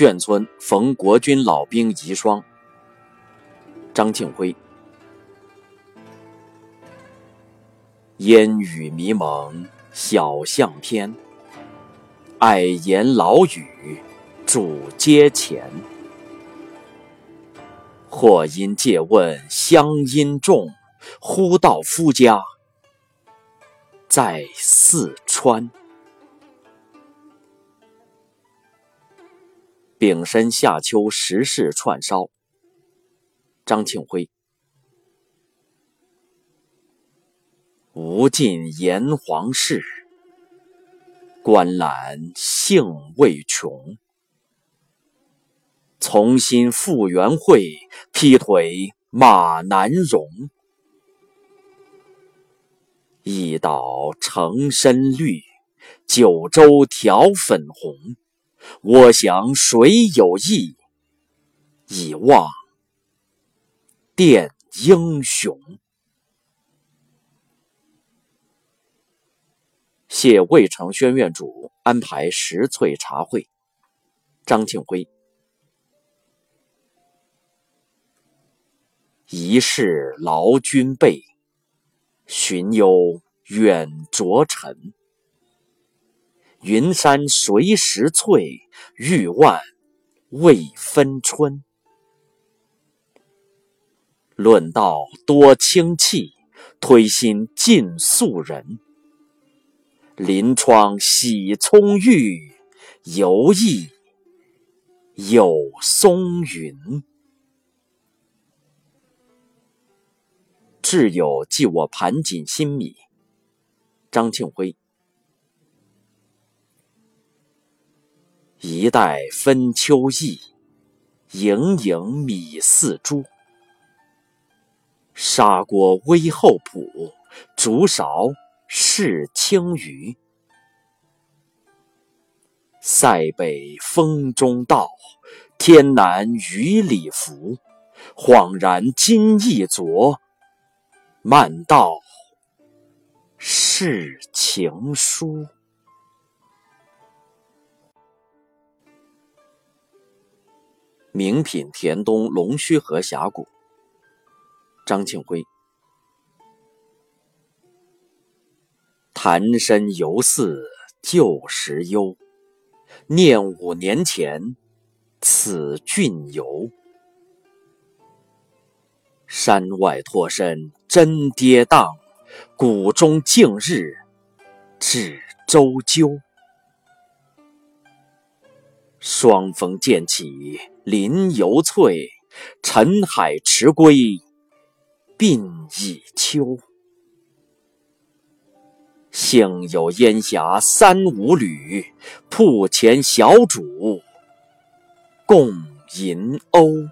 眷村逢国军老兵遗孀。张庆辉。烟雨迷蒙小巷偏，矮檐老雨住街前。或因借问乡音重，忽到夫家在四川。丙申夏秋时事串烧。张庆辉。无尽炎黄事，观览兴未穷。从新复原会，劈腿马难容。一岛成深绿，九州调粉红。我想谁有意，以望殿英雄。谢渭城宣院主安排石翠茶会。张庆辉。一世劳君备，寻幽远着尘。云山随时翠？玉腕未分春。论道多清气，推心尽素人。临窗洗葱郁，犹忆有松云。挚友寄我盘锦新米。张庆辉。一代分秋意，盈盈米似珠。砂锅微后朴，竹勺。是青鱼，塞北风中道，天南雨里浮。恍然今一昨，漫道是情书。名品田东龙须河峡谷，张庆辉。潭深犹似旧时幽，念五年前此郡游。山外脱身真跌宕，谷中静日至周究。霜风渐起林犹翠，沉海迟归鬓已秋。幸有烟霞三五缕，铺前小主共吟鸥。